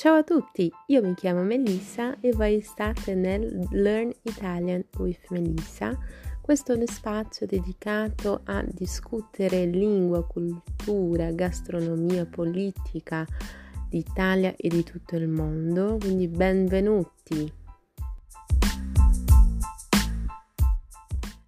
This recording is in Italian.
Ciao a tutti, io mi chiamo Melissa e voi state nel Learn Italian with Melissa. Questo è uno spazio dedicato a discutere lingua, cultura, gastronomia, politica d'Italia e di tutto il mondo, quindi benvenuti.